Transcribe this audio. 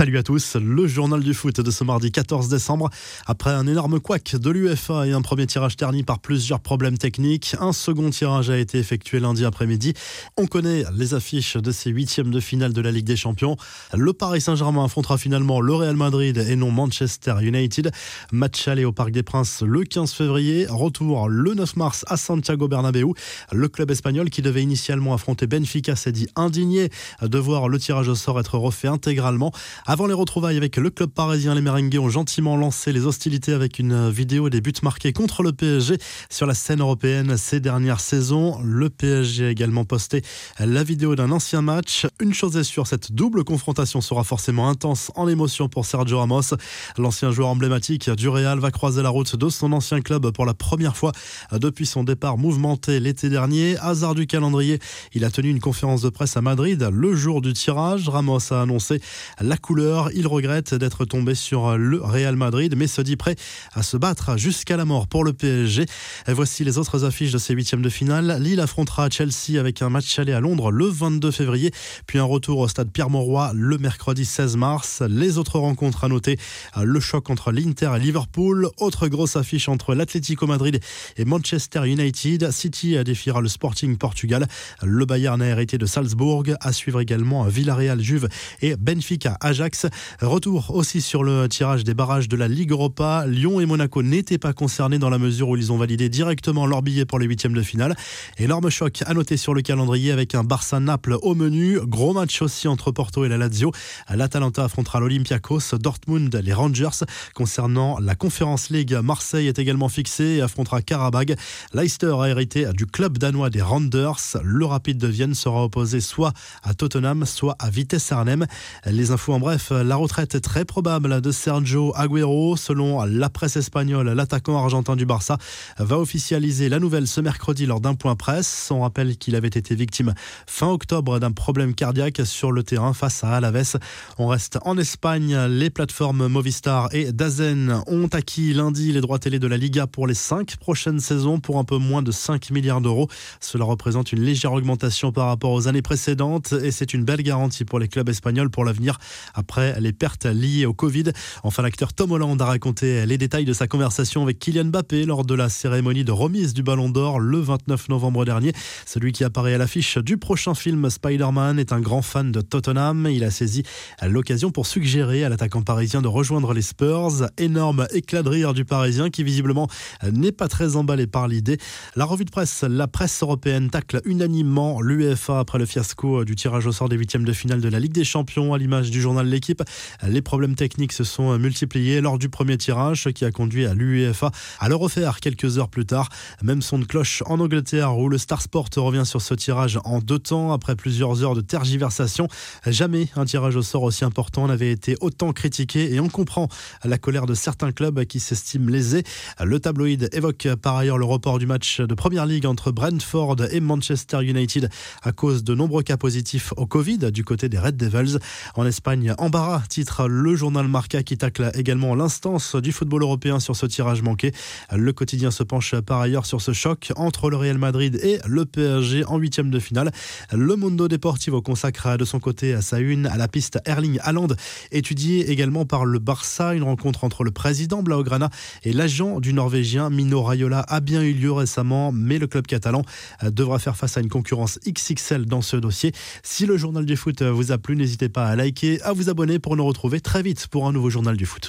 Salut à tous, le journal du foot de ce mardi 14 décembre. Après un énorme couac de l'UFA et un premier tirage terni par plusieurs problèmes techniques, un second tirage a été effectué lundi après-midi. On connaît les affiches de ces huitièmes de finale de la Ligue des Champions. Le Paris Saint-Germain affrontera finalement le Real Madrid et non Manchester United. Match aller au Parc des Princes le 15 février. Retour le 9 mars à Santiago Bernabéu. Le club espagnol qui devait initialement affronter Benfica s'est dit indigné de voir le tirage au sort être refait intégralement. Avant les retrouvailles avec le club parisien, les Merengues ont gentiment lancé les hostilités avec une vidéo des buts marqués contre le PSG sur la scène européenne ces dernières saisons. Le PSG a également posté la vidéo d'un ancien match. Une chose est sûre, cette double confrontation sera forcément intense en émotion pour Sergio Ramos. L'ancien joueur emblématique du Real va croiser la route de son ancien club pour la première fois depuis son départ mouvementé l'été dernier. Hasard du calendrier, il a tenu une conférence de presse à Madrid le jour du tirage. Ramos a annoncé la couleur. Il regrette d'être tombé sur le Real Madrid, mais se dit prêt à se battre jusqu'à la mort pour le PSG. Voici les autres affiches de ces huitièmes de finale. Lille affrontera Chelsea avec un match aller à Londres le 22 février, puis un retour au stade Pierre-Mauroy le mercredi 16 mars. Les autres rencontres à noter, le choc entre l'Inter et Liverpool, autre grosse affiche entre l'Atlético Madrid et Manchester United. City défiera le Sporting Portugal. Le Bayern a hérité de Salzbourg. À suivre également Villarreal Juve et Benfica Ajax. Retour aussi sur le tirage des barrages de la Ligue Europa. Lyon et Monaco n'étaient pas concernés dans la mesure où ils ont validé directement leur billet pour les huitièmes de finale. Énorme choc à noter sur le calendrier avec un Barça-Naples au menu. Gros match aussi entre Porto et la Lazio. L'Atalanta affrontera l'Olympiakos, Dortmund les Rangers. Concernant la Conférence League, Marseille est également fixé et affrontera Karabag. Leicester a hérité du club danois des Randers. Le Rapide de Vienne sera opposé soit à Tottenham, soit à Vitesse Arnhem. Les infos en bref la retraite très probable de Sergio Agüero. Selon la presse espagnole, l'attaquant argentin du Barça va officialiser la nouvelle ce mercredi lors d'un point presse. On rappelle qu'il avait été victime fin octobre d'un problème cardiaque sur le terrain face à Alaves. On reste en Espagne. Les plateformes Movistar et Dazen ont acquis lundi les droits télé de la Liga pour les cinq prochaines saisons pour un peu moins de 5 milliards d'euros. Cela représente une légère augmentation par rapport aux années précédentes et c'est une belle garantie pour les clubs espagnols pour l'avenir après les pertes liées au Covid. Enfin, l'acteur Tom Holland a raconté les détails de sa conversation avec Kylian Mbappé lors de la cérémonie de remise du Ballon d'Or le 29 novembre dernier. Celui qui apparaît à l'affiche du prochain film Spider-Man est un grand fan de Tottenham. Il a saisi l'occasion pour suggérer à l'attaquant parisien de rejoindre les Spurs. Énorme éclat de rire du parisien qui visiblement n'est pas très emballé par l'idée. La revue de presse, la presse européenne tacle unanimement l'UEFA après le fiasco du tirage au sort des huitièmes de finale de la Ligue des Champions à l'image du journal l'équipe. Les problèmes techniques se sont multipliés lors du premier tirage, qui a conduit à l'UEFA à le refaire quelques heures plus tard. Même son de cloche en Angleterre, où le Star Sport revient sur ce tirage en deux temps, après plusieurs heures de tergiversation. Jamais un tirage au sort aussi important n'avait été autant critiqué et on comprend la colère de certains clubs qui s'estiment lésés. Le tabloïd évoque par ailleurs le report du match de Première Ligue entre Brentford et Manchester United à cause de nombreux cas positifs au Covid du côté des Red Devils. En Espagne, Embarras, titre le journal Marca qui tacle également l'instance du football européen sur ce tirage manqué. Le quotidien se penche par ailleurs sur ce choc entre le Real Madrid et le PSG en huitième de finale. Le Mundo Deportivo consacre de son côté à sa une à la piste Erling Haaland, étudiée également par le Barça. Une rencontre entre le président Blaugrana et l'agent du Norvégien Mino Raiola a bien eu lieu récemment, mais le club catalan devra faire face à une concurrence XXL dans ce dossier. Si le journal du foot vous a plu, n'hésitez pas à liker, à vous abonner pour nous retrouver très vite pour un nouveau journal du foot.